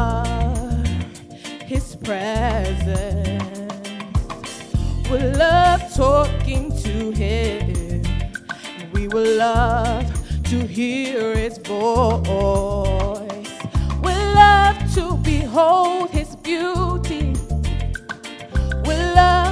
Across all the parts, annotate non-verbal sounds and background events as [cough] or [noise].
We will His presence. We'll love talking to Him we will love to hear His voice. We love to behold His beauty. We love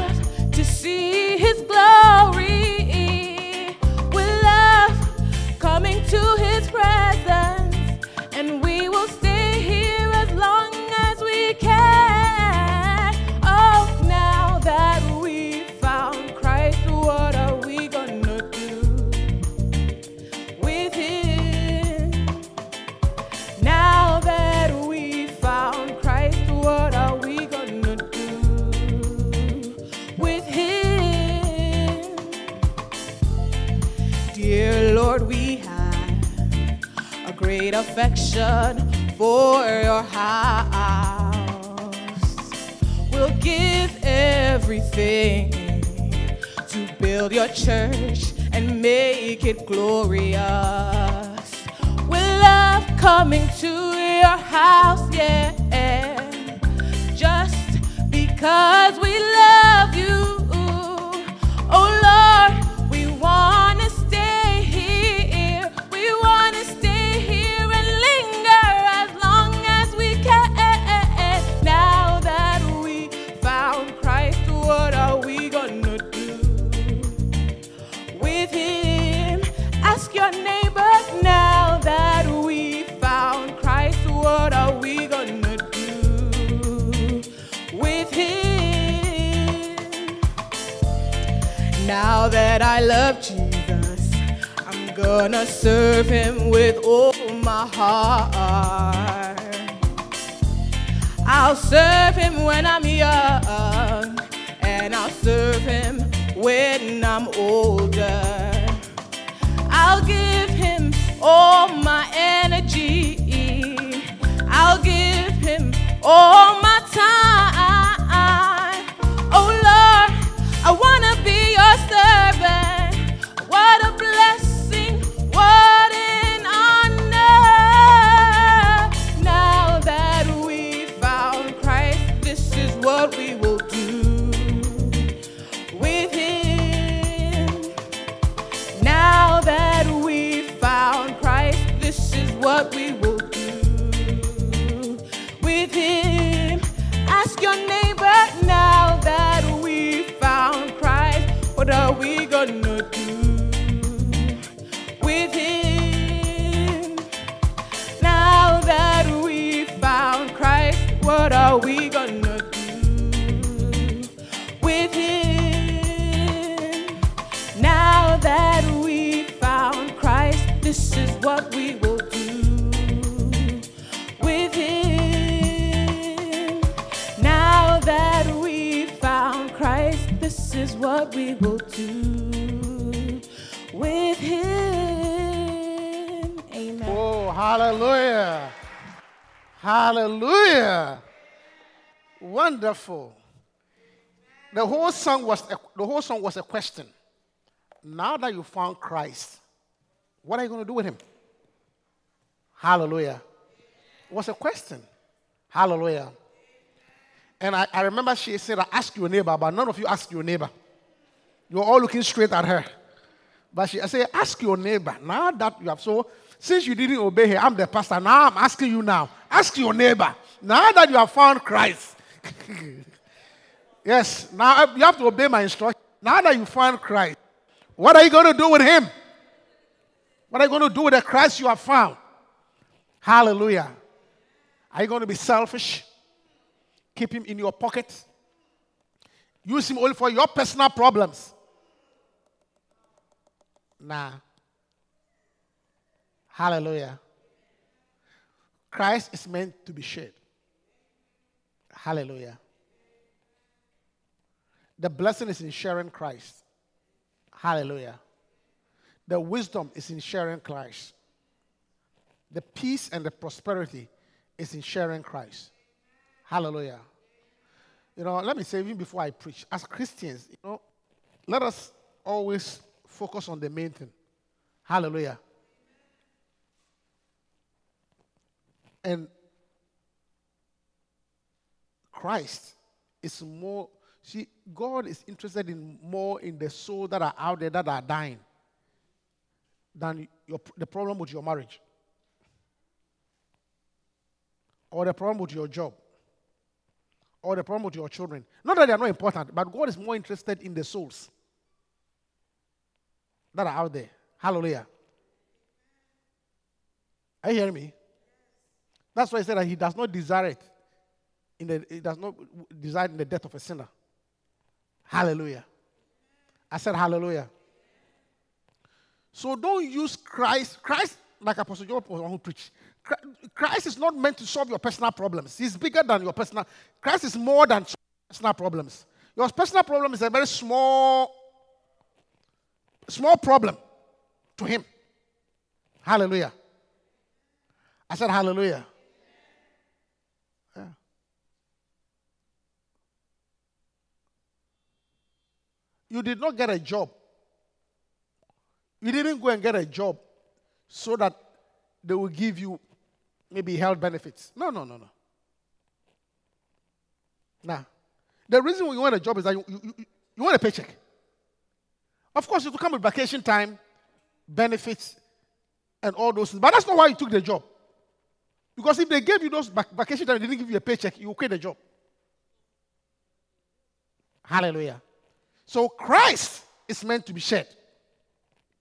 affection for your house. We'll give everything to build your church and make it glorious. We love coming to your house, yeah. Just because we love that I love Jesus, I'm gonna serve Him with all my heart. I'll serve him when I'm young, and I'll serve him when I'm older. I'll give him all my energy. I'll give him all Wonderful. The whole song was a, the whole song was a question. Now that you found Christ, what are you going to do with him? Hallelujah. It was a question. Hallelujah. And I, I remember she said, I ask your neighbor, but none of you ask your neighbor. You're all looking straight at her. But she I said, ask your neighbor. Now that you have so since you didn't obey her, I'm the pastor. Now I'm asking you now. Ask your neighbor. Now that you have found Christ. [laughs] yes, now uh, you have to obey my instruction. Now that you found Christ, what are you going to do with him? What are you going to do with the Christ you have found? Hallelujah. Are you going to be selfish? Keep him in your pocket? Use him only for your personal problems? Nah. Hallelujah. Christ is meant to be shared. Hallelujah. The blessing is in sharing Christ. Hallelujah. The wisdom is in sharing Christ. The peace and the prosperity is in sharing Christ. Hallelujah. You know, let me say, even before I preach, as Christians, you know, let us always focus on the main thing. Hallelujah. And Christ is more, see, God is interested in more in the soul that are out there that are dying than your, the problem with your marriage or the problem with your job or the problem with your children. Not that they are not important, but God is more interested in the souls that are out there. Hallelujah. Are you hearing me? That's why he said that he does not desire it. In the, he does not desire in the death of a sinner. Hallelujah. I said hallelujah. So don't use Christ. Christ, like Apostle John who preached, Christ is not meant to solve your personal problems. He's bigger than your personal. Christ is more than personal problems. Your personal problem is a very small, small problem to him. Hallelujah. I said hallelujah. You did not get a job. You didn't go and get a job so that they will give you maybe health benefits. No, no, no, no. Now, the reason you want a job is that you, you, you want a paycheck. Of course, it will come with vacation time, benefits, and all those things. But that's not why you took the job. Because if they gave you those vacation time, didn't give you a paycheck, you will quit the job. Hallelujah. So Christ is meant to be shared.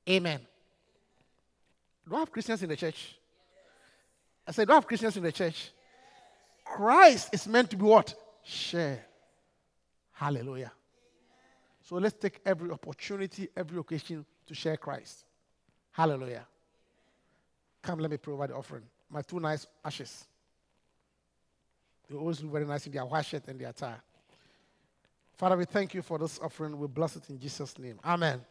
Amen. Do I have Christians in the church? I said, do I have Christians in the church? Christ is meant to be what? Shared. Hallelujah. So let's take every opportunity, every occasion to share Christ. Hallelujah. Come, let me provide the offering. My two nice ashes. They always look very nice in their white shirt and their tie. Father, we thank you for this offering. We bless it in Jesus' name. Amen.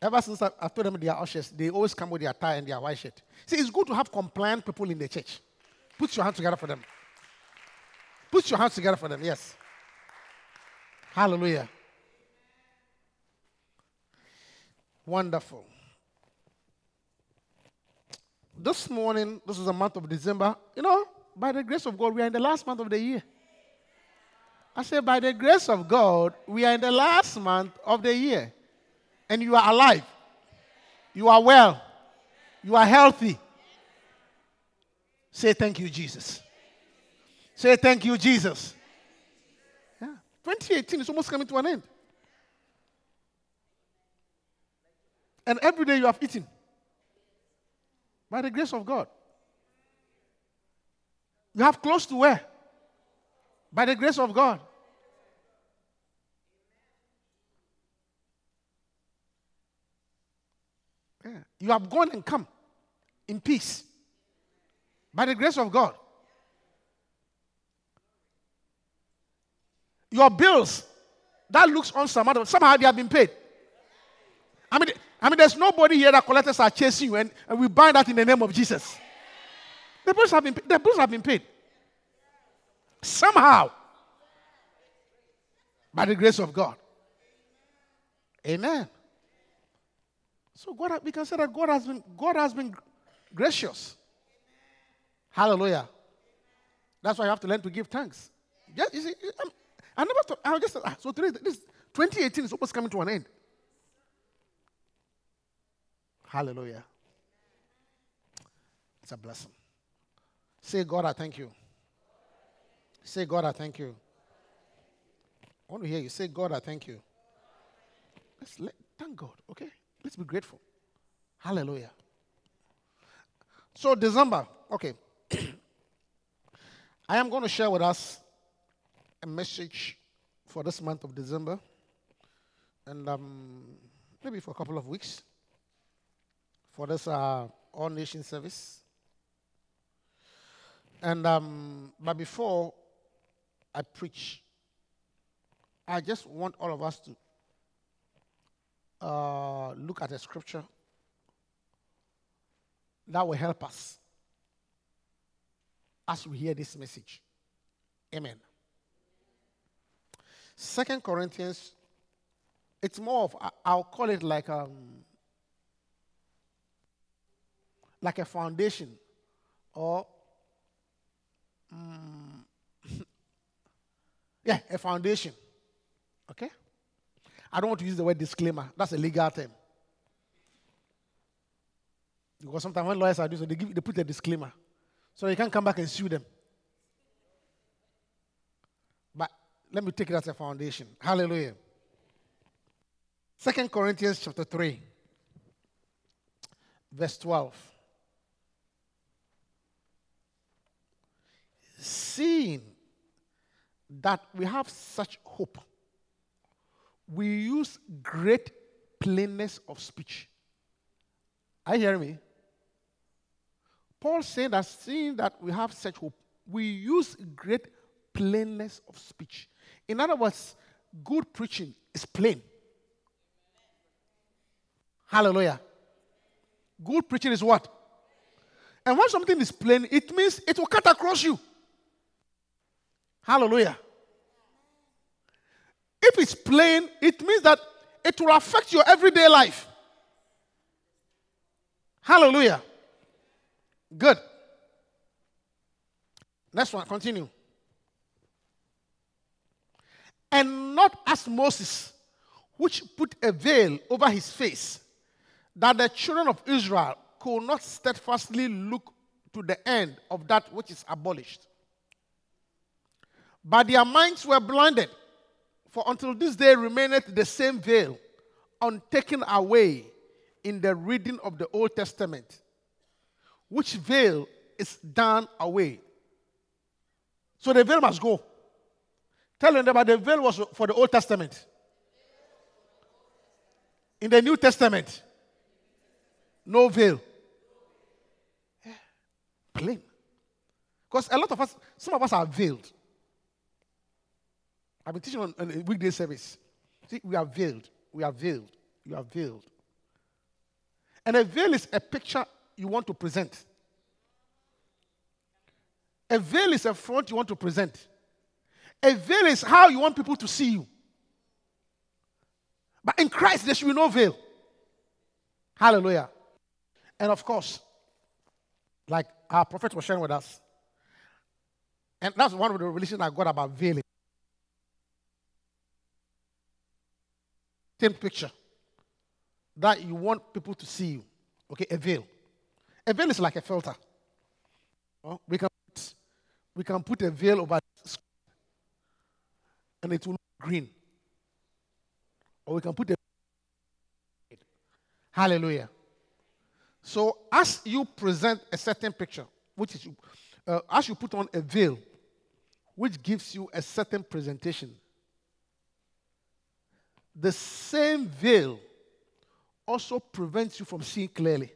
Ever since I, I told them they are ushers, they always come with their tie and their white shirt. See, it's good to have compliant people in the church. Put your hands together for them. Put your hands together for them, yes. Hallelujah. Wonderful. This morning, this is a month of December. You know, by the grace of God, we are in the last month of the year. I said, by the grace of God, we are in the last month of the year. And you are alive. You are well. You are healthy. Say thank you, Jesus. Say thank you, Jesus. Yeah. 2018 is almost coming to an end. And every day you have eaten. By the grace of God. You have clothes to wear by the grace of God. Yeah. You have gone and come in peace by the grace of God. Your bills that looks on somehow they have been paid I mean, I mean, there's nobody here that collectors are chasing you, and, and we bind that in the name of Jesus. The bills have been, the bills have been paid. Somehow. By the grace of God. Amen. So God, we can say that God has been, God has been gracious. Hallelujah. That's why you have to learn to give thanks. Just, you see, I'm, I never thought, I just, ah, so today, this 2018 is almost coming to an end. Hallelujah. It's a blessing. Say, God, I thank you. Say, God, I thank you. I want to hear you. Say, God, I thank you. Let's let, thank God, okay? Let's be grateful. Hallelujah. So, December, okay. [clears throat] I am going to share with us a message for this month of December, and um, maybe for a couple of weeks for this uh, all nation service. And um, but before I preach, I just want all of us to uh, look at a scripture that will help us as we hear this message. Amen. Second Corinthians, it's more of, I'll call it like um, like a foundation or um, yeah, a foundation. Okay? I don't want to use the word disclaimer. That's a legal term. Because sometimes when lawyers are doing so, they, give, they put a disclaimer. So you can't come back and sue them. But let me take it as a foundation. Hallelujah. Second Corinthians chapter 3, verse 12. Seeing that we have such hope, we use great plainness of speech. Are you hearing me? Paul saying that seeing that we have such hope, we use great plainness of speech. In other words, good preaching is plain. Hallelujah. Good preaching is what? And when something is plain, it means it will cut across you. Hallelujah. If it's plain, it means that it will affect your everyday life. Hallelujah. Good. Next one, continue. And not as Moses, which put a veil over his face, that the children of Israel could not steadfastly look to the end of that which is abolished. But their minds were blinded, for until this day remaineth the same veil, untaken away in the reading of the Old Testament which veil is done away. So the veil must go. Tell them about the veil was for the Old Testament. In the New Testament, no veil. Yeah. Plain. Because a lot of us, some of us are veiled. I've been teaching on, on a weekday service. See, we are veiled. We are veiled. You are veiled. And a veil is a picture you want to present. A veil is a front you want to present. A veil is how you want people to see you. But in Christ, there should be no veil. Hallelujah. And of course, like our prophet was sharing with us, and that's one of the revelations I got about veiling. Same picture that you want people to see you. Okay, a veil. A veil is like a filter. Oh, we can put, we can put a veil over and it will look green. Or we can put a Hallelujah. So as you present a certain picture, which is uh, as you put on a veil, which gives you a certain presentation, the same veil also prevents you from seeing clearly.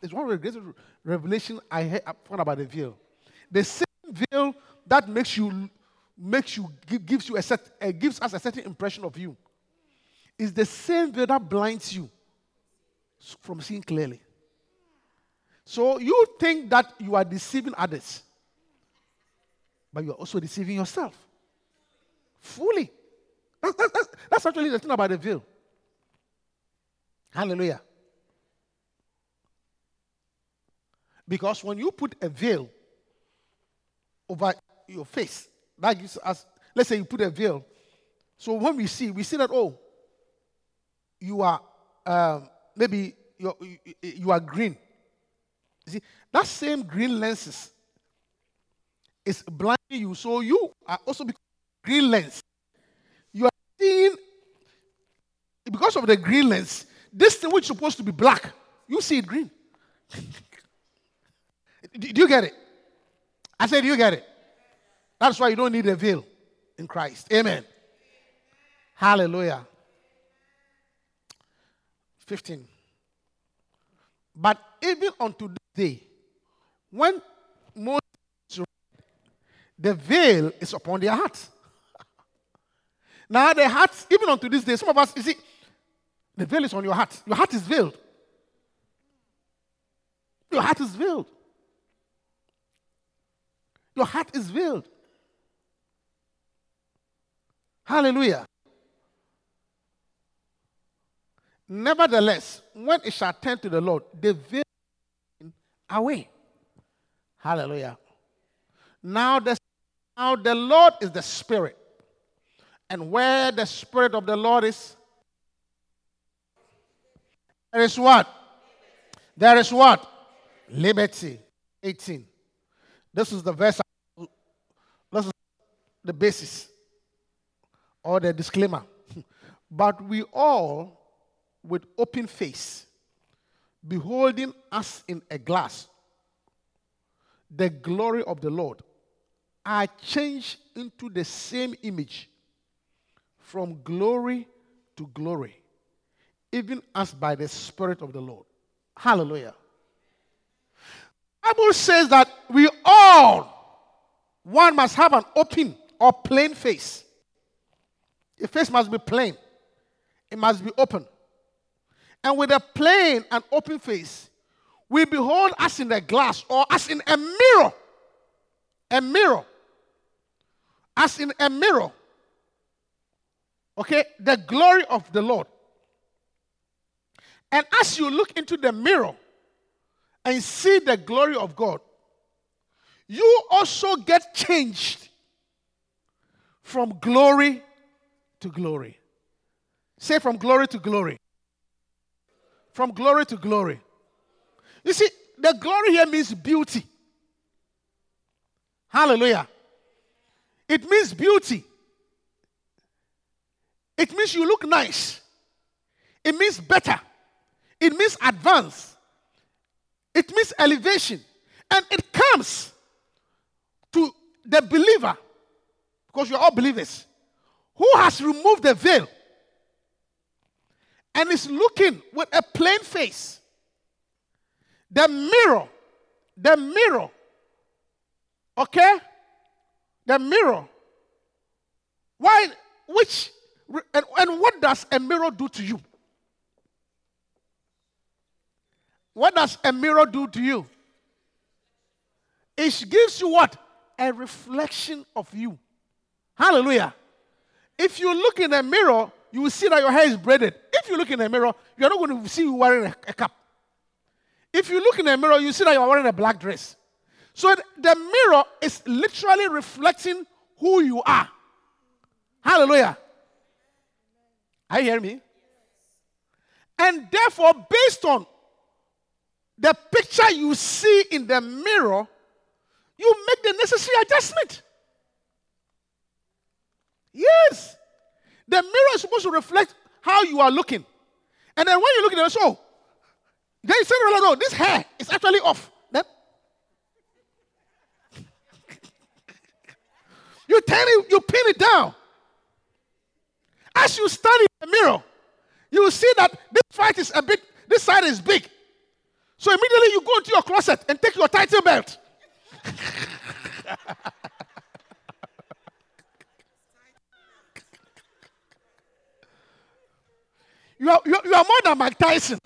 It's one of the greatest revelation I found about the veil. The same veil that makes you makes you gives you a set uh, gives us a certain impression of you is the same veil that blinds you from seeing clearly. So you think that you are deceiving others, but you are also deceiving yourself fully. That's, that's, that's actually the thing about the veil. Hallelujah. Because when you put a veil over your face, that gives us, let's say you put a veil. So when we see, we see that, oh, you are, um, maybe you you are green. You see, that same green lenses is blinding you. So you are also green lens. You are seeing, because of the green lens, this thing which is supposed to be black, you see it green. [laughs] Do you get it? I said, Do you get it? That's why you don't need a veil in Christ. Amen. Hallelujah. 15. But even unto this day, when most the veil is upon their hearts. Now, the hearts, even unto this day, some of us, you see, the veil is on your heart. Your heart is veiled. Your heart is veiled. Your heart is veiled. Hallelujah. Nevertheless, when it shall turn to the Lord, the veil away. Hallelujah. Now the, now the Lord is the Spirit. And where the Spirit of the Lord is, there is what? There is what? Liberty. 18. This is the verse this is the basis or the disclaimer. [laughs] but we all, with open face, beholding us in a glass, the glory of the Lord, are changed into the same image from glory to glory, even as by the Spirit of the Lord. Hallelujah. Bible says that we all one must have an open or plain face. The face must be plain, it must be open. And with a plain and open face, we behold us in a glass or as in a mirror. A mirror. As in a mirror. Okay? The glory of the Lord. And as you look into the mirror and see the glory of God, you also get changed from glory to glory. Say from glory to glory. From glory to glory. You see, the glory here means beauty. Hallelujah. It means beauty. It means you look nice. It means better. It means advance. It means elevation. And it comes to the believer, because you're all believers, who has removed the veil and is looking with a plain face. The mirror, the mirror, okay? The mirror. Why, which, and, and what does a mirror do to you? What does a mirror do to you? It gives you what? a reflection of you. Hallelujah. If you look in a mirror, you will see that your hair is braided. If you look in a mirror, you're not going to see you wearing a, a cap. If you look in a mirror, you see that you're wearing a black dress. So the mirror is literally reflecting who you are. Hallelujah. Are you hearing me? And therefore, based on the picture you see in the mirror, you make the necessary adjustment. Yes. The mirror is supposed to reflect how you are looking. And then when you look at the show, then you say, no, no, this hair is actually off. Then [laughs] you turn it, you pin it down. As you study the mirror, you will see that this fight is a bit, this side is big. So immediately you go into your closet and take your title belt. [laughs] Dyson. You are more than Mike Tyson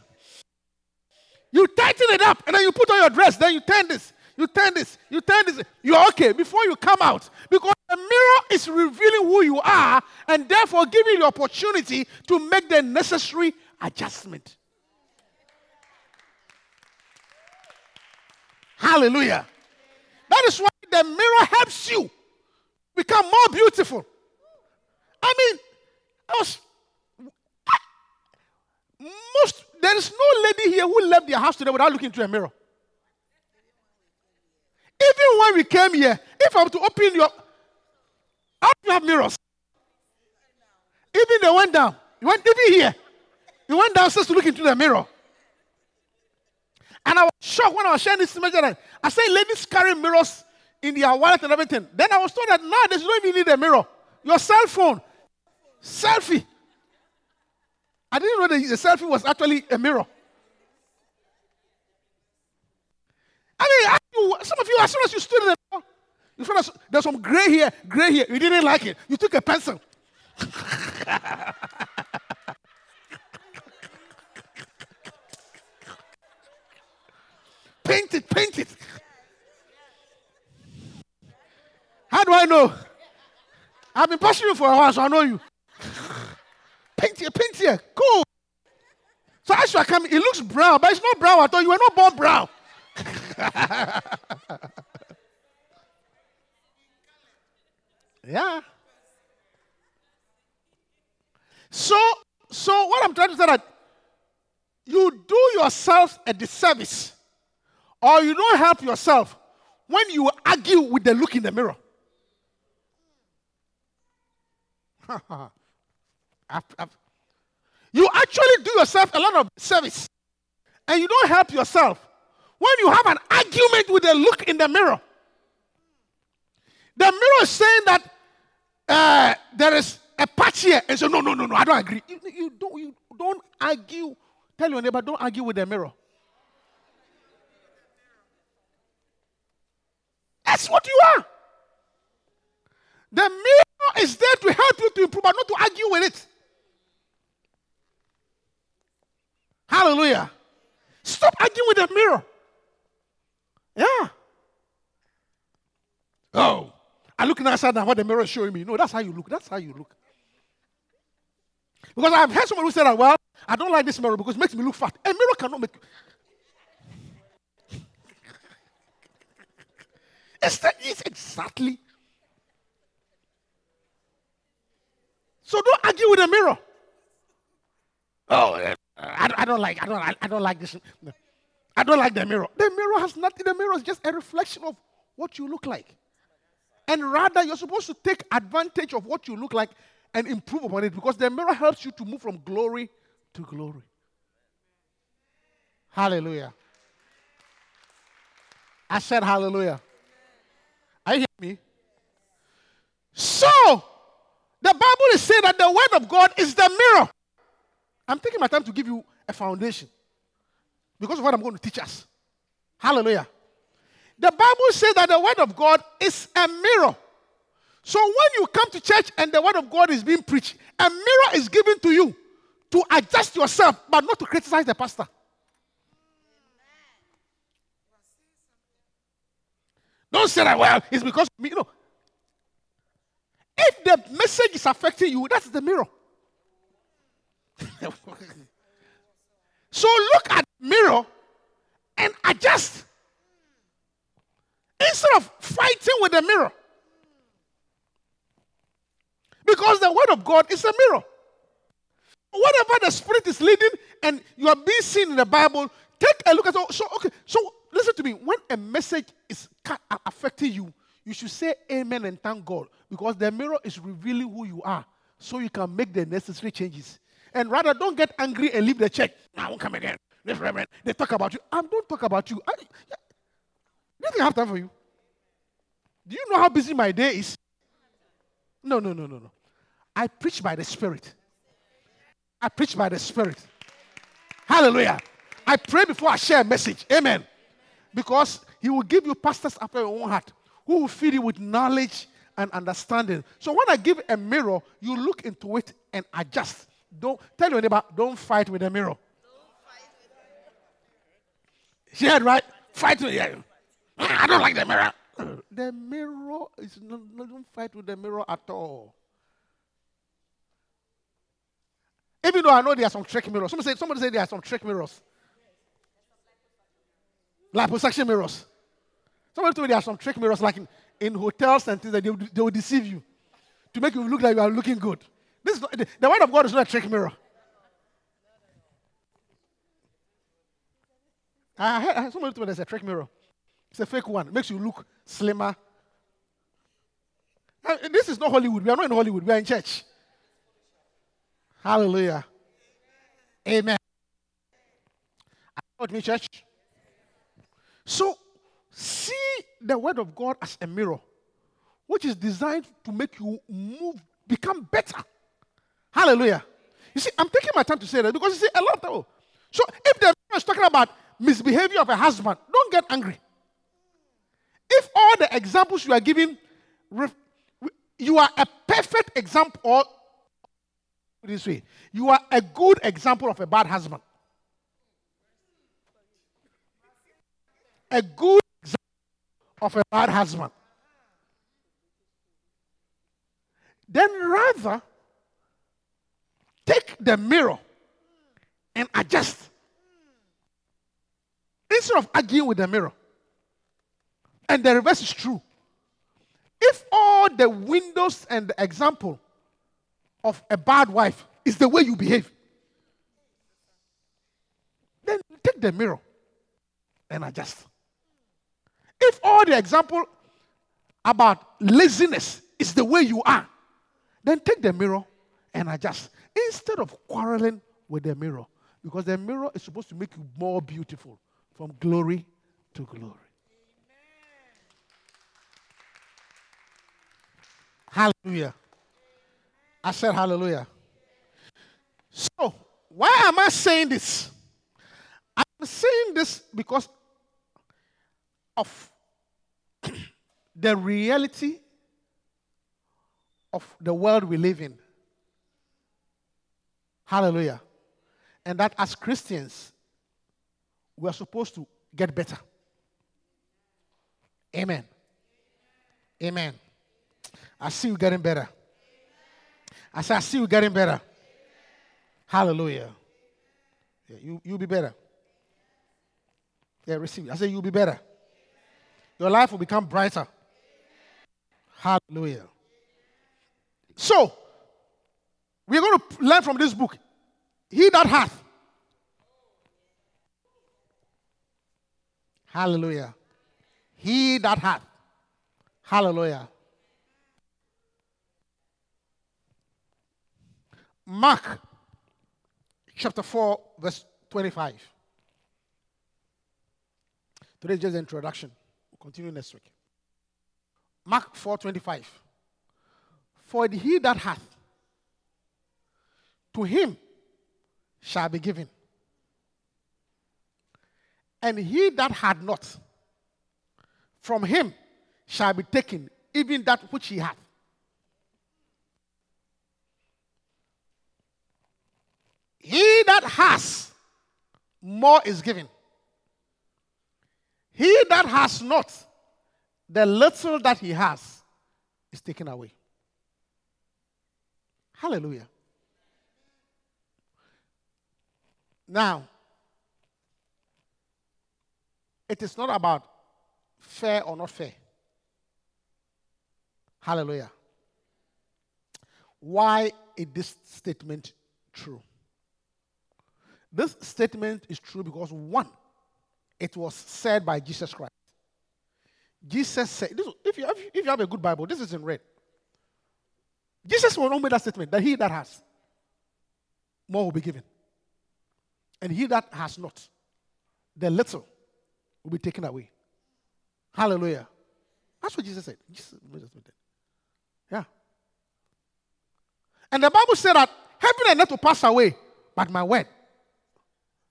you tighten it up and then you put on your dress. Then you turn this. You turn this. You turn this. You're okay before you come out. Because the mirror is revealing who you are and therefore giving you the opportunity to make the necessary adjustment. Hallelujah. That is why the mirror helps you become more beautiful. I mean, I was most there is no lady here who left their house today without looking into a mirror. Even when we came here, if I were to open your how do you have mirrors? Even they went down. You went even here. You went downstairs to look into the mirror. And I was shocked when I was sharing this image. I said, ladies carry mirrors in their wallet and everything. Then I was told that nowadays you don't even need a mirror. Your cell phone, selfie. I didn't know that the selfie was actually a mirror. I mean, some of you, as soon as you stood in the mirror, you found there's some gray here, gray here. You didn't like it. You took a pencil. [laughs] paint it, paint it. How do I know? I've been pushing you for a while, so I know you. [laughs] paint here, paint here. Cool. So as you are coming, it looks brown, but it's not brown at all. You were not born brown. [laughs] yeah. So, so what I'm trying to say that you do yourself a disservice or you don't help yourself when you argue with the look in the mirror. [laughs] you actually do yourself a lot of service and you don't help yourself when you have an argument with a look in the mirror. The mirror is saying that uh, there is a patch here, and so no, no, no, no, I don't agree. You, you, don't, you don't argue. Tell your neighbor, don't argue with the mirror. That's what you are. The mirror is there to help you to improve, but not to argue with it. Hallelujah. Stop arguing with the mirror. Yeah. Oh, I'm looking outside now what the mirror is showing me. No, that's how you look. That's how you look. Because I've heard someone who said that, well, I don't like this mirror because it makes me look fat. A mirror cannot make [laughs] It's, the, it's exactly. So don't argue with a mirror. Oh, I, I, don't like. I don't. I, I don't like this. I don't like the mirror. The mirror has nothing. The mirror is just a reflection of what you look like. And rather, you're supposed to take advantage of what you look like and improve upon it because the mirror helps you to move from glory to glory. Hallelujah. I said hallelujah. Are you hearing me? So, the Bible is saying that the Word of God is the mirror. I'm taking my time to give you a foundation because of what I'm going to teach us. Hallelujah. The Bible says that the Word of God is a mirror. So when you come to church and the Word of God is being preached, a mirror is given to you to adjust yourself, but not to criticize the pastor. Don't say that, well, it's because me. You know, if the message is affecting you, that's the mirror. [laughs] so look at mirror and adjust. Instead of fighting with the mirror. Because the word of God is a mirror. Whatever the spirit is leading and you are being seen in the Bible, take a look at so, so okay. So listen to me. When a message is affecting you, you should say amen and thank God because the mirror is revealing who you are so you can make the necessary changes. And rather, don't get angry and leave the church. I won't come again. They talk about you. I don't talk about you. I, do you think I have time for you? Do you know how busy my day is? No, no, no, no, no. I preach by the Spirit. I preach by the Spirit. Hallelujah. I pray before I share a message. Amen. Because He will give you pastors after your own heart who will feed you with knowledge and understanding. So when I give a mirror, you look into it and adjust. Don't tell your neighbor, don't fight with the mirror. She had right? Fight with yeah. I don't like the mirror. The mirror is not, don't fight with the mirror at all. Even though I know there are some trick mirrors. Somebody say, somebody there are some trick mirrors. Liposuction mirrors. Somebody told me there are some trick mirrors like in, in hotels and things that they, will- they will deceive you to make you look like you are looking good. This is the, the word of God is not a trick mirror. I heard, I heard somebody told me there's a trick mirror. It's a fake one. It makes you look slimmer. Uh, This is not Hollywood. We are not in Hollywood. We are in church. Hallelujah. Amen. With me, church? So, see the word of God as a mirror, which is designed to make you move, become better. Hallelujah. You see, I'm taking my time to say that because you see, a lot of. So, if the mirror is talking about misbehavior of a husband, don't get angry. If all the examples you are giving, you are a perfect example, or this way, you are a good example of a bad husband. A good example of a bad husband. Then rather take the mirror and adjust instead of arguing with the mirror. And the reverse is true. If all the windows and the example of a bad wife is the way you behave, then take the mirror and adjust. If all the example about laziness is the way you are, then take the mirror and adjust instead of quarreling with the mirror because the mirror is supposed to make you more beautiful from glory to glory. Hallelujah. I said hallelujah. So, why am I saying this? I'm saying this because of [clears throat] the reality of the world we live in. Hallelujah. And that as Christians, we are supposed to get better. Amen. Amen. I see you getting better. I say, I see you getting better. Hallelujah. Yeah, you, you'll be better. Yeah, receive it. I say, you'll be better. Your life will become brighter. Hallelujah. So, we're going to learn from this book. He that hath. Hallelujah. He that hath. Hallelujah. Mark chapter 4, verse 25. Today's just the introduction. We'll continue next week. Mark 4 25. For he that hath, to him shall be given. And he that had not, from him shall be taken, even that which he hath. He that has, more is given. He that has not, the little that he has is taken away. Hallelujah. Now, it is not about fair or not fair. Hallelujah. Why is this statement true? This statement is true because one, it was said by Jesus Christ. Jesus said, this, if, you have, if you have a good Bible, this is in red. Jesus will not make that statement that he that has, more will be given. And he that has not, the little will be taken away. Hallelujah. That's what Jesus said. Jesus. Yeah. And the Bible said that heaven and earth will pass away, but my word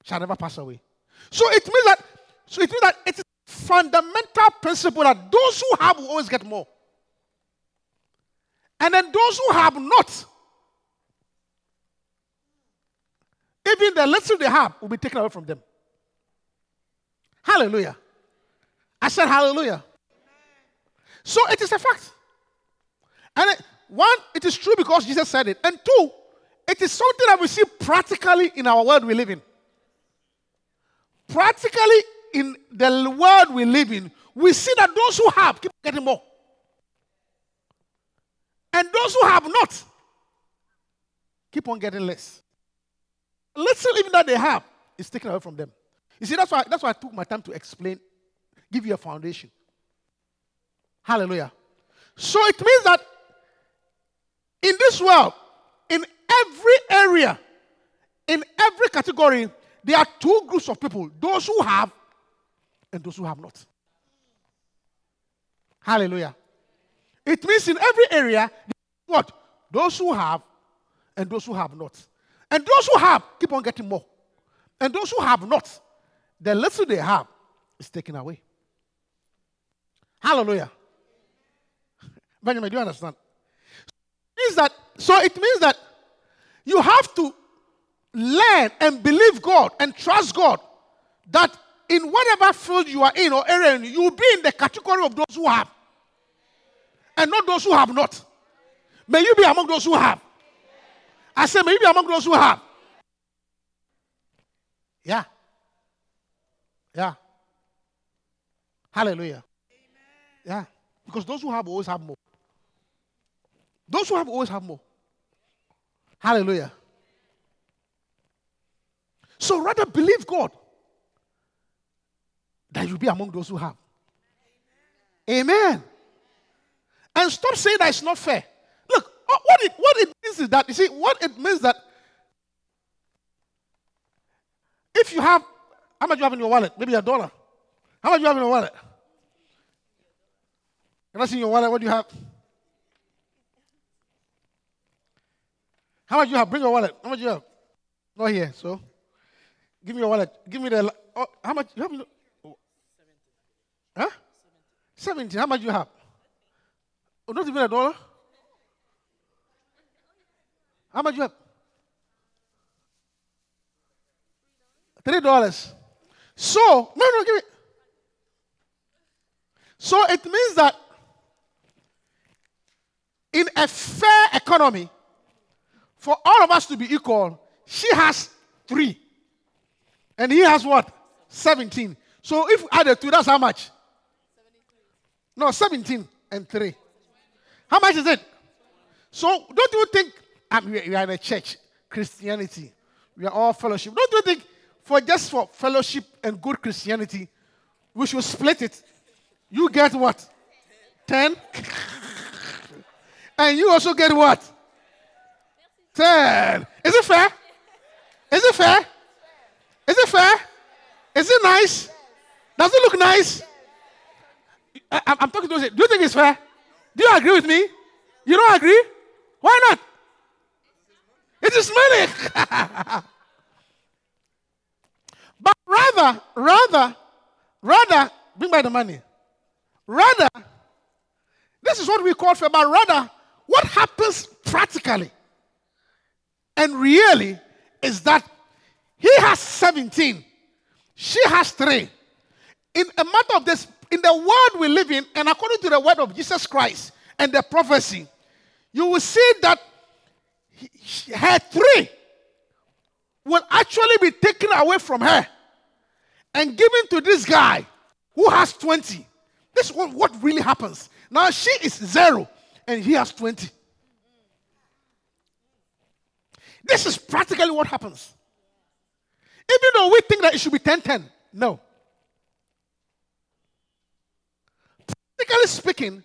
shall never pass away. So it means that so it means that it's a fundamental principle that those who have will always get more. And then those who have not, even the little they have will be taken away from them. Hallelujah. I said hallelujah. So it is a fact. And it, one, it is true because Jesus said it. And two, it is something that we see practically in our world we live in. Practically in the world we live in, we see that those who have keep getting more. And those who have not keep on getting less. Little even that they have is taken away from them. You see, that's why, that's why I took my time to explain, give you a foundation. Hallelujah. So it means that in this world, in every area, in every category, there are two groups of people those who have and those who have not. Hallelujah. It means in every area, what? Those who have and those who have not. And those who have keep on getting more. And those who have not, the little they have is taken away. Hallelujah. [laughs] Benjamin, do you understand? Means that, so it means that you have to learn and believe God and trust God that in whatever field you are in or area, you will be in the category of those who have and not those who have not. May you be among those who have. I say, may you be among those who have. Yeah. Yeah. Hallelujah. Yeah. Because those who have always have more. Those who have always have more. Hallelujah. So rather believe God that you'll be among those who have. Amen. And stop saying that it's not fair. Look, uh, what it, what it means is that, you see, what it means that if you have, how much you have in your wallet? Maybe a dollar. How much you have in your wallet? Can I see your wallet? What do you have? How much you have? Bring your wallet. How much you have? Not here, so. Give me your wallet. Give me the. Oh, how much you have? Oh. Huh? 17. How much you have? Oh, not even a dollar? How much you have? Three dollars. So, no, no, give it. So it means that in a fair economy, for all of us to be equal, she has three. And he has what? 17. So if added two, that's how much? No, 17 and 3. How much is it? So don't you think um, we are in a church, Christianity, we are all fellowship. Don't you think for just for fellowship and good Christianity, we should split it? You get what? 10? and you also get what? 10. Is it fair? Is it fair? Is it fair? Is it nice? Does it look nice? I, am talking to you. Do you think it's fair? Do you agree with me? You don't agree? Why not? It is money. [laughs] but rather, rather, rather, bring by the money. Rather, this is what we call fair, but rather, what happens practically and really is that he has 17, she has three. In a matter of this, in the world we live in, and according to the word of Jesus Christ and the prophecy, you will see that he, her three will actually be taken away from her and given to this guy who has 20. This is what, really happens. Now she is zero and he has 20. This is practically what happens. Even though we think that it should be 10 10, no. Practically speaking,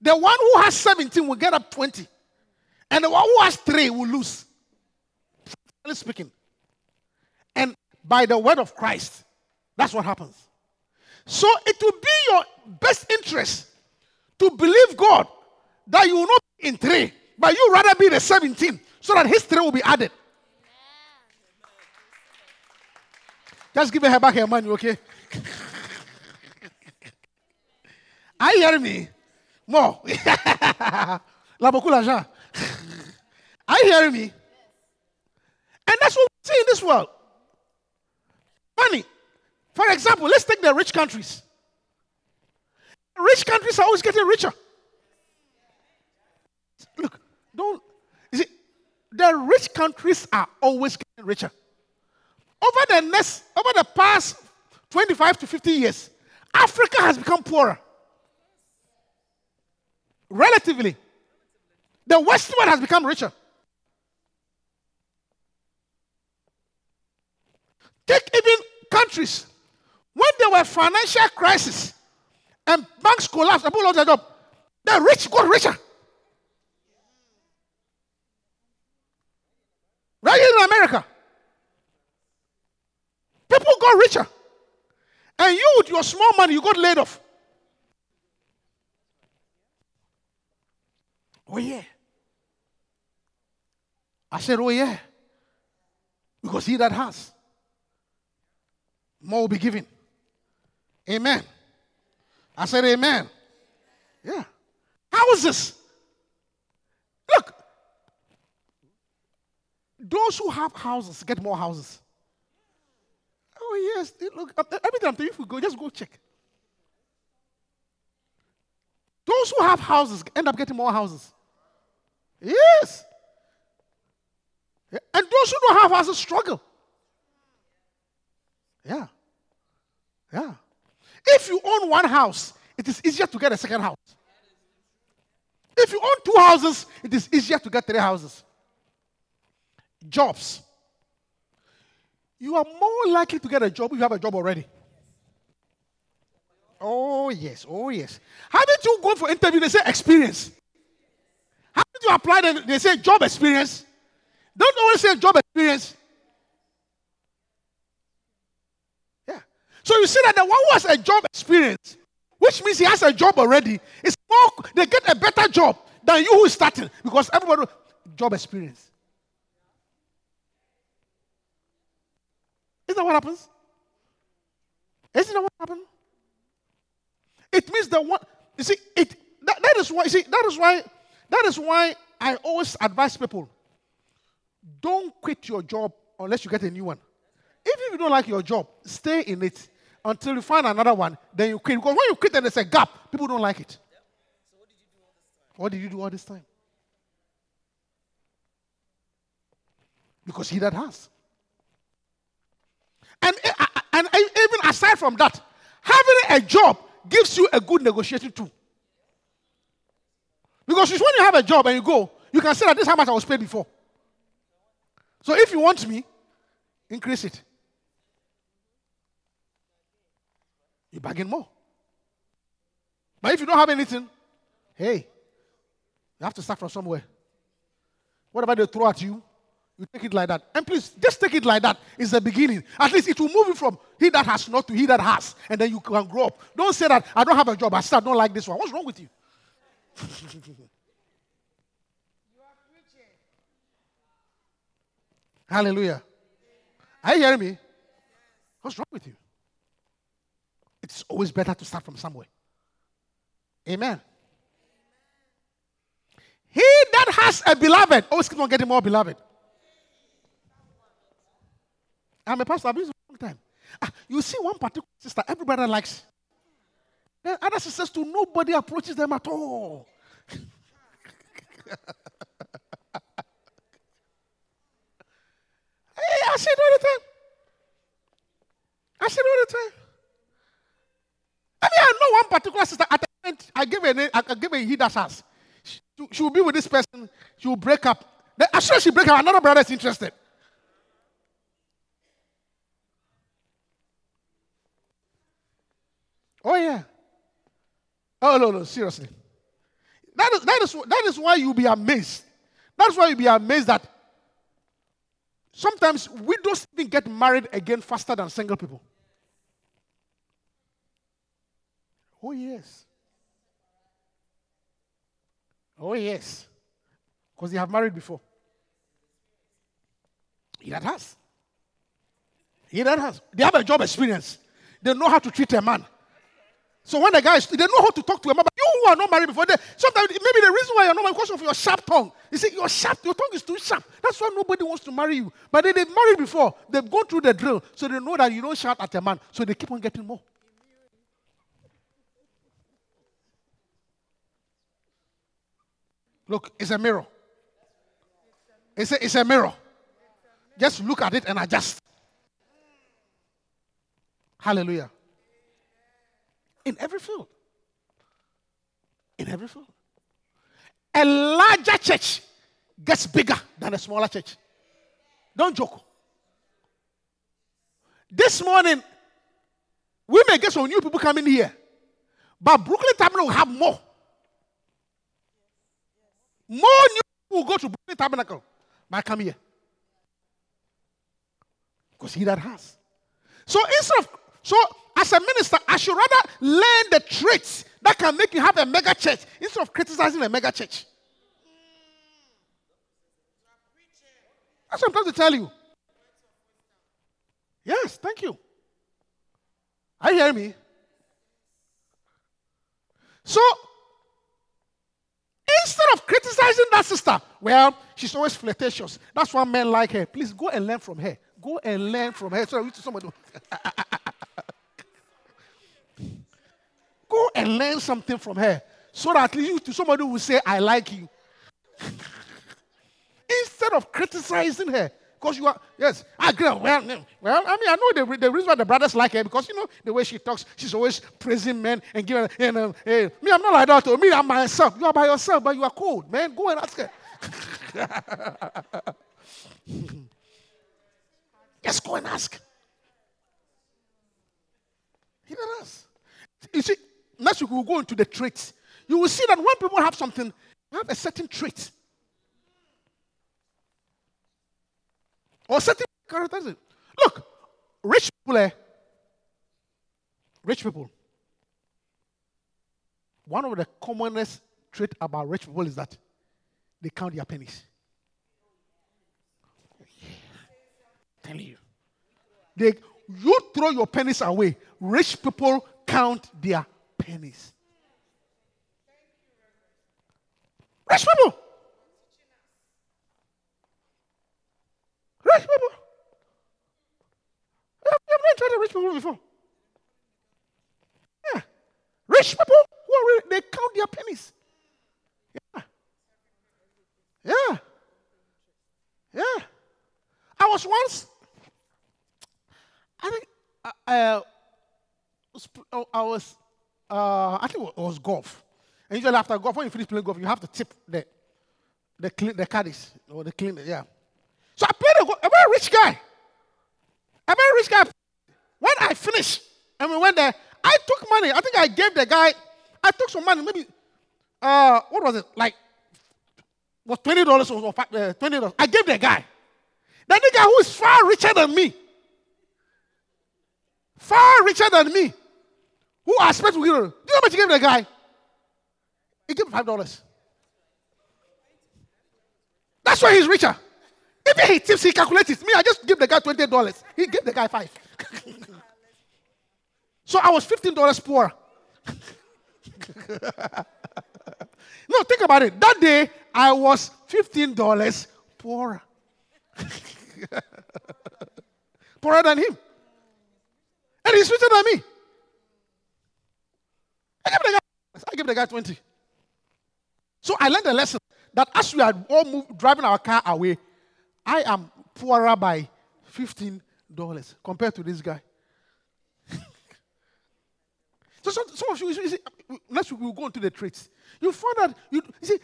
the one who has 17 will get up 20, and the one who has 3 will lose. Practically speaking. By the word of Christ, that's what happens. So it will be your best interest to believe God that you will not be in 3, but you rather be the 17 so that his 3 will be added. Just give her back her money, okay? [laughs] Are you hearing me? More. [laughs] La beaucoup l'argent. [laughs] Are you hearing me? And that's what we see in this world. Money. For example, let's take the rich countries. Rich countries are always getting richer. Look, don't you see, the rich countries are always getting richer. Over the next, over the past 25 to 50 years, Africa has become poorer. Relatively. The Western world has become richer. Take even countries. When there were financial crisis and banks collapsed and people lost their job, the rich got richer. Right here in America. People got richer. And you, with your small money, you got laid off. Oh, yeah. I said, Oh, yeah. Because he that has, more will be given. Amen. I said, Amen. Yeah. How is this? Look, those who have houses get more houses. Oh, yes. Look, every time if we go, just go check. Those who have houses end up getting more houses. Yes. And those who don't have houses struggle. Yeah. Yeah. If you own one house, it is easier to get a second house. If you own two houses, it is easier to get three houses. Jobs. You are more likely to get a job if you have a job already. Oh, yes. Oh, yes. How did you go for interview? They say experience. How did you apply? They say job experience. Don't always say job experience. Yeah. So you see that the one who has a job experience, which means he has a job already, is more, they get a better job than you who is starting because everybody job experience. Isn't that what happens? Isn't that what happens? It means the one you see it that, that is why you see that is why that is why I always advise people don't quit your job unless you get a new one. If you don't like your job, stay in it until you find another one, then you quit. Because when you quit and there's a gap, people don't like it. So what did you do all this time? Because he that has. And, eh, and even aside from that, having a job gives you a good negotiating tool. Because when you have a job and you go, you can say that this is how much I was paid before. So if you want me, increase it. You bargain more. But if you don't have anything, hey, you have to start from somewhere. Whatever they throw at you, you take it like that. And please, just take it like that. It's the beginning. At least it will move you from he that has not to he that has. And then you can grow up. Don't say that I don't have a job. I still don't like this one. What's wrong with you? [laughs] Hallelujah. Are you hearing me? What's wrong with you? It's always better to start from somewhere. Amen. He that has a beloved always keep on getting more beloved. I'm a pastor. I've been a long time. Ah, you see one particular sister, everybody likes. Then other sisters too, nobody approaches them at all. [laughs] I say it all the time. I say it all the time. I mean, I know one particular sister. At the end, I give a I give a Hida's house. She, she will be with this person. She will break up. As soon as she break up, another brother is interested. Oh, yeah. Oh, no, no, seriously. That is, that is, that is why you'll be amazed. That's why you'll be amazed that sometimes widows even get married again faster than single people. Oh, yes. Oh, yes. Because they have married before. He that has. He that has. They have a job experience. They know how to treat a man. So when the guys, they know how to talk to a man, but you are not married before, they, sometimes maybe the reason why you're not married because of your sharp tongue. You see, your sharp, your tongue is too sharp. That's why nobody wants to marry you. But they, they've married before. They've gone through the drill, so they know that you don't shout at a man. So they keep on getting more. Look, it's a mirror. It's a, it's a mirror. Just look at it and adjust. Hallelujah. In every field. In every field. A larger church gets bigger than a smaller church. Don't joke. This morning, we may get some new people coming here, but Brooklyn Tabernacle will have more. More new will go to Brooklyn Tabernacle, but come here. Because he that has. So instead of, so as a minister, I should rather learn the traits that can make you have a mega church instead of criticizing a mega church. That's what I'm trying to tell you. Yes, thank you. You hearing me? So, instead of criticizing that sister, well, she's always flirtatious. That's why men like her. Please go and learn from her. Go and learn from her. Sorry, somebody. [laughs] go and learn something from her. So that at least somebody will say, I like you. [laughs] Instead of criticizing her. Because you are, yes, ah, I agree. Well, mm, well, I mean, I know the, the reason why the brothers like her because you know the way she talks, she's always praising men and giving. you um, know, hey, me, I'm not like that. Or me, I'm myself. You are by yourself, but you are cold, man. Go and ask her. [laughs] Just go and ask. He does. You see, next week we'll go into the traits. You will see that when people have something, have a certain trait. Or certain characteristics. Look, rich people, eh? Rich people. One of the commonest trait about rich people is that they count their pennies. Telling you. They, you throw your pennies away. Rich people count their pennies. Rich people. Rich people. You have not tried rich people before. Yeah. Rich people who are really, they count their pennies. Yeah. Yeah. Yeah. I was once, I think, uh, uh, oh, I was, uh, I think it was golf. And usually after golf, when you finish playing golf, you have to tip the, the, clean, the caddies or the cleaner, yeah. So I a, a rich guy. A very rich guy. When I finished and we went there, I took money. I think I gave the guy, I took some money, maybe, uh, what was it? Like, was $20 or uh, $20. I gave the guy. That the guy who is far richer than me, far richer than me, who I expect to give, do you know how much he gave the guy? He gave $5. That's why he's richer. Even he tips, he calculates it. Me, I just give the guy $20. He gave the guy five. [laughs] so I was $15 poor. [laughs] no, think about it. That day, I was $15 poorer. [laughs] poorer than him. And he's richer than me. I gave the guy, I gave the guy 20. So I learned a lesson that as we are all move, driving our car away, I am poorer by $15 compared to this guy. [laughs] so some, some of you, you see, next week we'll go into the traits. You find that, you, you see,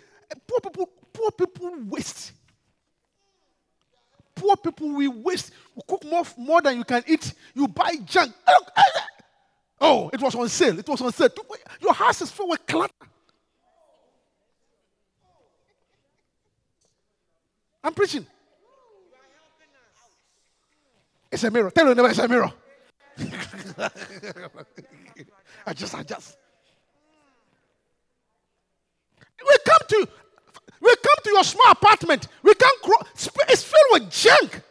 poor people, poor people waste. Poor people we waste. We cook more, more than you can eat. You buy junk. Eh, eh. Oh, it was on sale. It was on sale. Your house is filled with clutter. I'm preaching. It's a mirror. Tell your neighbor it's a mirror. [laughs] I just, I just. We come to, we come to your small apartment. We can't grow. It's filled with junk,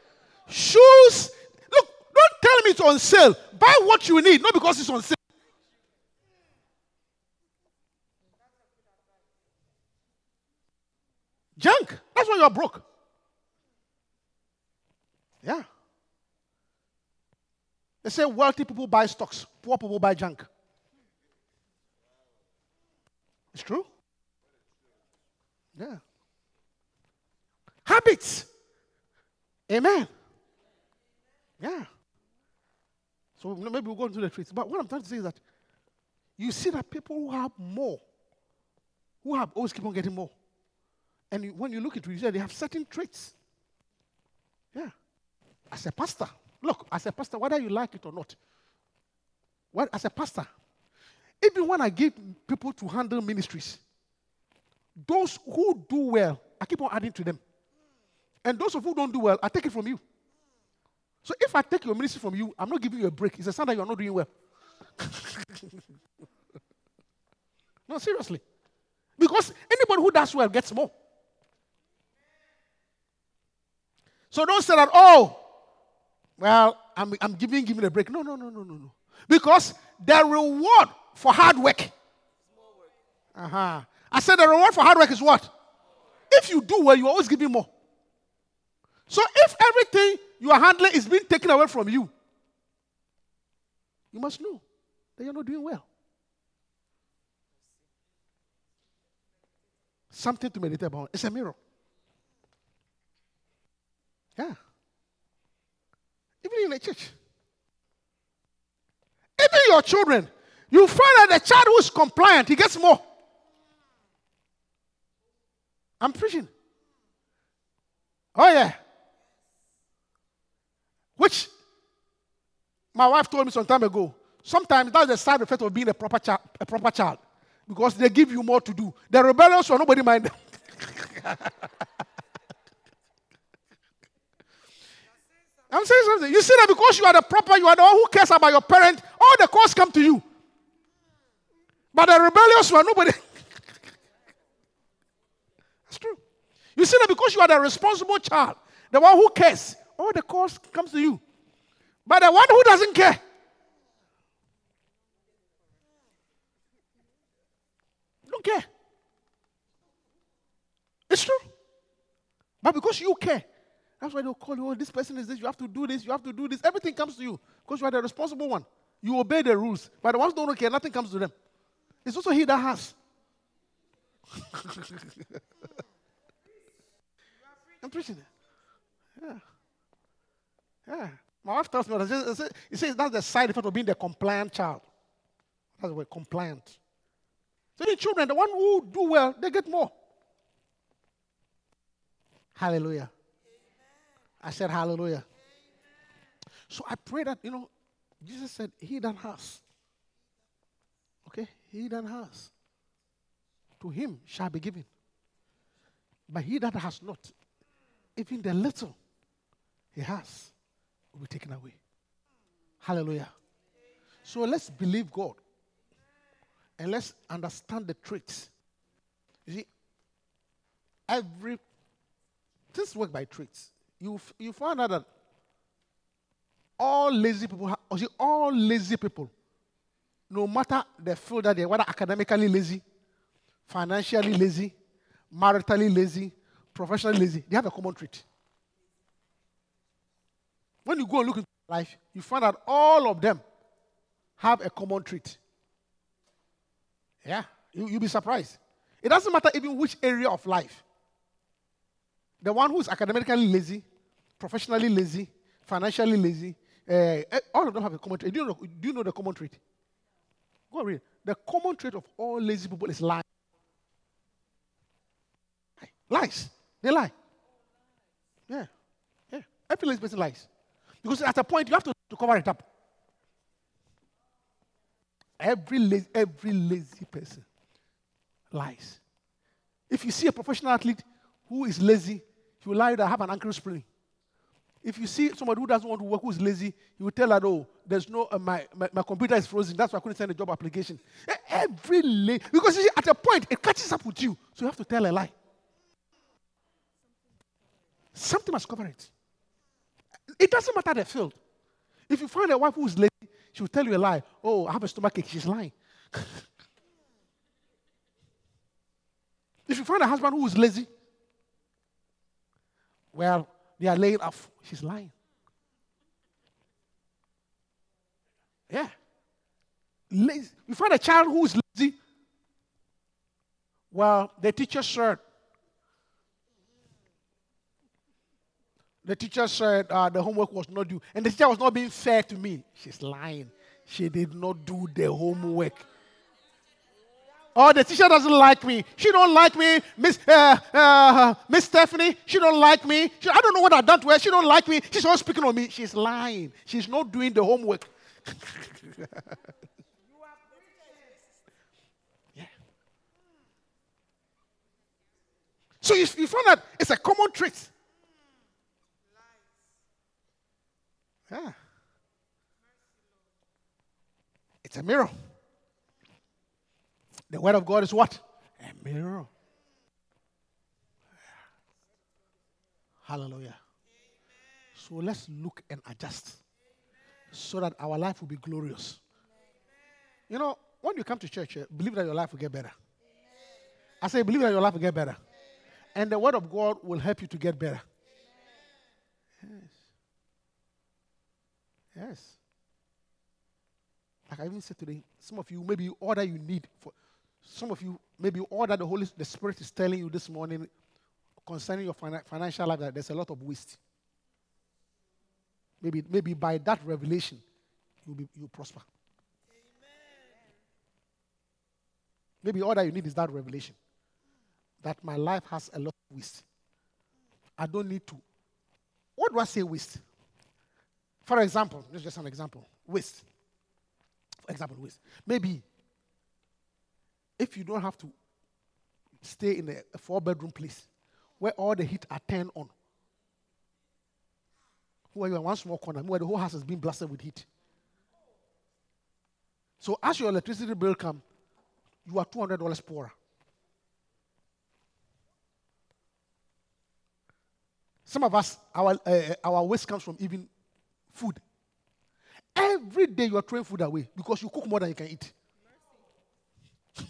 shoes. Look, don't tell me it's on sale. Buy what you need, not because it's on sale. Junk. That's why you're broke. Yeah. They say wealthy people buy stocks, poor people buy junk. It's true. Yeah. Habits. Amen. Yeah. So maybe we'll go into the traits. But what I'm trying to say is that you see that people who have more, who have always keep on getting more. And you, when you look at it, you say they have certain traits. Yeah. As a pastor, look, as a pastor, whether you like it or not, what, as a pastor, even when I give people to handle ministries, those who do well, I keep on adding to them. And those of who don't do well, I take it from you. So if I take your ministry from you, I'm not giving you a break. It's a sign that you're not doing well. [laughs] no, seriously. Because anybody who does well gets more. So don't say that, oh, well, I'm, I'm giving, giving a break. No, no, no, no, no, no. Because the reward for hard work. Uh-huh. I said the reward for hard work is what? If you do well, you always give me more. So if everything you are handling is being taken away from you, you must know that you're not doing well. Something to meditate about. It's a mirror. Yeah. Even in the church. Even your children. You find that the child who is compliant, he gets more. I'm preaching. Oh, yeah. Which my wife told me some time ago. Sometimes that's the side effect of being a proper child, a proper child. Because they give you more to do. The rebellious one, nobody mind them. [laughs] I'm saying something. You see that because you are the proper, you are the one who cares about your parent, all the calls come to you. But the rebellious one, nobody. [laughs] That's true. You see that because you are the responsible child, the one who cares, all the calls comes to you. But the one who doesn't care, don't care. It's true. But because you care, that's why they'll call you, oh, this person is this, you have to do this, you have to do this. Everything comes to you because you are the responsible one. You obey the rules. But the ones who don't care, nothing comes to them. It's also he that has. [laughs] I'm preaching it. Yeah. Yeah. My wife tells me. He says that's the side effect of being the compliant child. That's the word, compliant. So the children, the one who do well, they get more. Hallelujah. I said hallelujah. So I pray that, you know, Jesus said, He that has. Okay? He that has. To him shall be given. But he that has not, even the little he has, will be taken away. Hallelujah. So let's believe God. And let's understand the traits. You see, every this work by traits. You you find out that all lazy people, ha- see, all lazy people, no matter the field that they're, whether academically lazy, financially lazy, maritally lazy, professionally lazy, they have a common trait. When you go and look into life, you find out all of them have a common trait. Yeah, you, you'll be surprised. It doesn't matter even which area of life. The one who's academically lazy, professionally lazy, financially lazy, uh, all of them have a common trait. Do you, know, do you know the common trait? Go and read. The common trait of all lazy people is lying. Lies. They lie. Yeah. Yeah. Every lazy person lies. Because at a point you have to, to cover it up. Every lazy, every lazy person lies. If you see a professional athlete who is lazy, he will lie that have an ankle sprain. If you see somebody who doesn't want to work, who's lazy, you will tell her, oh, there's no, uh, my, my, my, computer is frozen. That's why I couldn't send a job application. Every because see, at a point, it catches up with you. So you have to tell a lie. Something must cover it. It doesn't matter the field. If you find a wife who's lazy, she will tell you a lie. Oh, I have a stomachache. She's lying. [laughs] if you find a husband who is lazy, Well, they are laying off. She's lying. Yeah. You find a child who is lazy. Well, the teacher said, the teacher said uh, the homework was not due, and the teacher was not being fair to me. She's lying. She did not do the homework. Oh, the teacher doesn't like me. She don't like me, Miss uh, uh, Miss Stephanie. She don't like me. She, I don't know what I've done to her. She don't like me. She's not speaking on me. She's lying. She's not doing the homework. You are prejudiced. Yeah. So you, you find that it's a common trait. Yeah. It's a mirror. The word of God is what? A mirror. Hallelujah. So let's look and adjust so that our life will be glorious. You know, when you come to church, eh, believe that your life will get better. I say, believe that your life will get better. And the word of God will help you to get better. Yes. Yes. Like I even said today, some of you maybe all that you need for some of you maybe all that the Holy the Spirit is telling you this morning concerning your financial life that there's a lot of waste. Maybe maybe by that revelation you'll be you'll prosper. Amen. Maybe all that you need is that revelation. That my life has a lot of waste. I don't need to. What do I say waste? For example, this is just an example. Waste. For example, waste. Maybe if you don't have to stay in a, four bedroom place where all the heat are turned on, where you are one small corner, where the whole house has been blasted with heat. So as your electricity bill comes, you are $200 poorer. Some of us, our, uh, our waste comes from even food. Every day you are throwing food away because you cook more than you can eat. [laughs]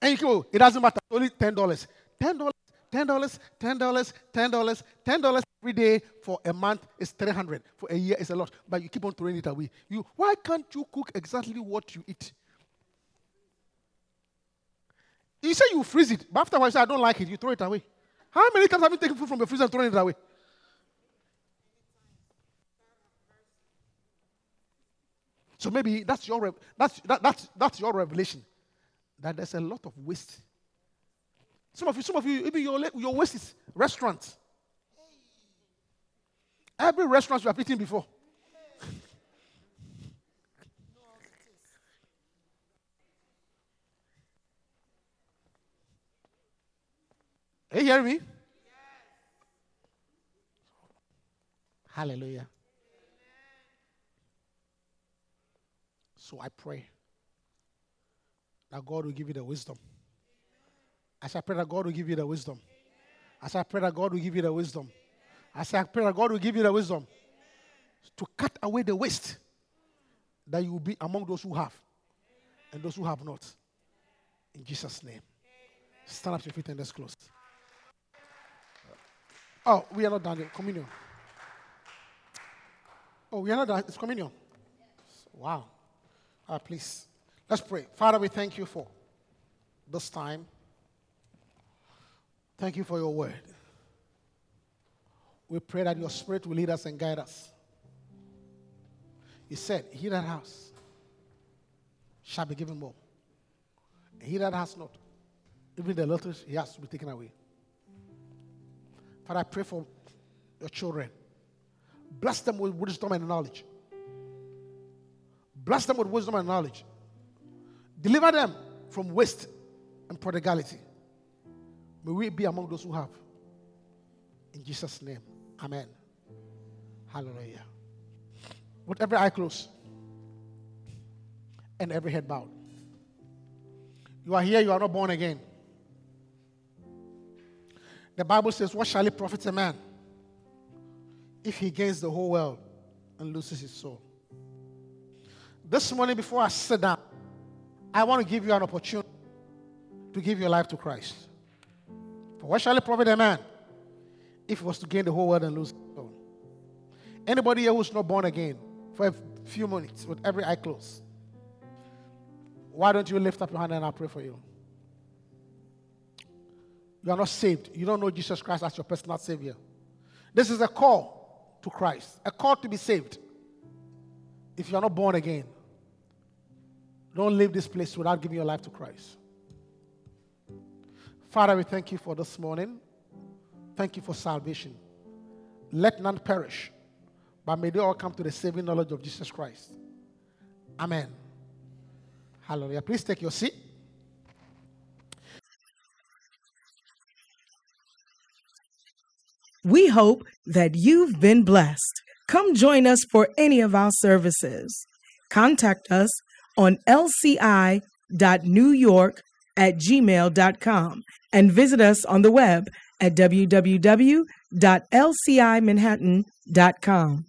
and you go, it doesn't matter, only ten dollars. Ten dollars, ten dollars, ten dollars, ten dollars, ten dollars every day for a month is three hundred. For a year is a lot. But you keep on throwing it away. You why can't you cook exactly what you eat? You say you freeze it, but after a while you say I don't like it, you throw it away. How many times have you taken food from the freezer and thrown it away? So maybe that's your that's that, that's that's your revelation that there's a lot of waste. Some of you, some of you, even your your waste is restaurants. Every restaurant you have eaten before. You hearing me? Hallelujah. So I pray that God will give you the wisdom. As I pray that God will give you the wisdom. As I pray that God will give you the wisdom. As I pray that God will give you the wisdom to cut away the waste that you will be among those who have and those who have not. In Jesus' name. Stand up to your feet and let's close. Oh, we are not done yet. Communion. Oh, we are not done. It's communion. Wow. Uh, please, let's pray. Father, we thank you for this time. Thank you for your word. We pray that your spirit will lead us and guide us. He said, He that has shall be given more. He that has not, even the little he has to be taken away. Father, I pray for your children. Bless them with wisdom and knowledge. Bless them with wisdom and knowledge. Deliver them from waste and prodigality. May we be among those who have. In Jesus' name. Amen. Hallelujah. With every eye closed and every head bowed. You are here, you are not born again. The Bible says, What shall it profit a man if he gains the whole world and loses his soul? This morning, before I sit down, I want to give you an opportunity to give your life to Christ. For what shall it profit a man if he was to gain the whole world and lose his soul? Anybody here who's not born again for a few minutes with every eye closed? Why don't you lift up your hand and I'll pray for you? You are not saved. You don't know Jesus Christ as your personal Savior. This is a call to Christ, a call to be saved. If you are not born again, don't leave this place without giving your life to Christ. Father, we thank you for this morning. Thank you for salvation. Let none perish, but may they all come to the saving knowledge of Jesus Christ. Amen. Hallelujah. Please take your seat. We hope that you've been blessed. Come join us for any of our services. Contact us on lci.newyork at gmail.com and visit us on the web at www.lcimanhattan.com.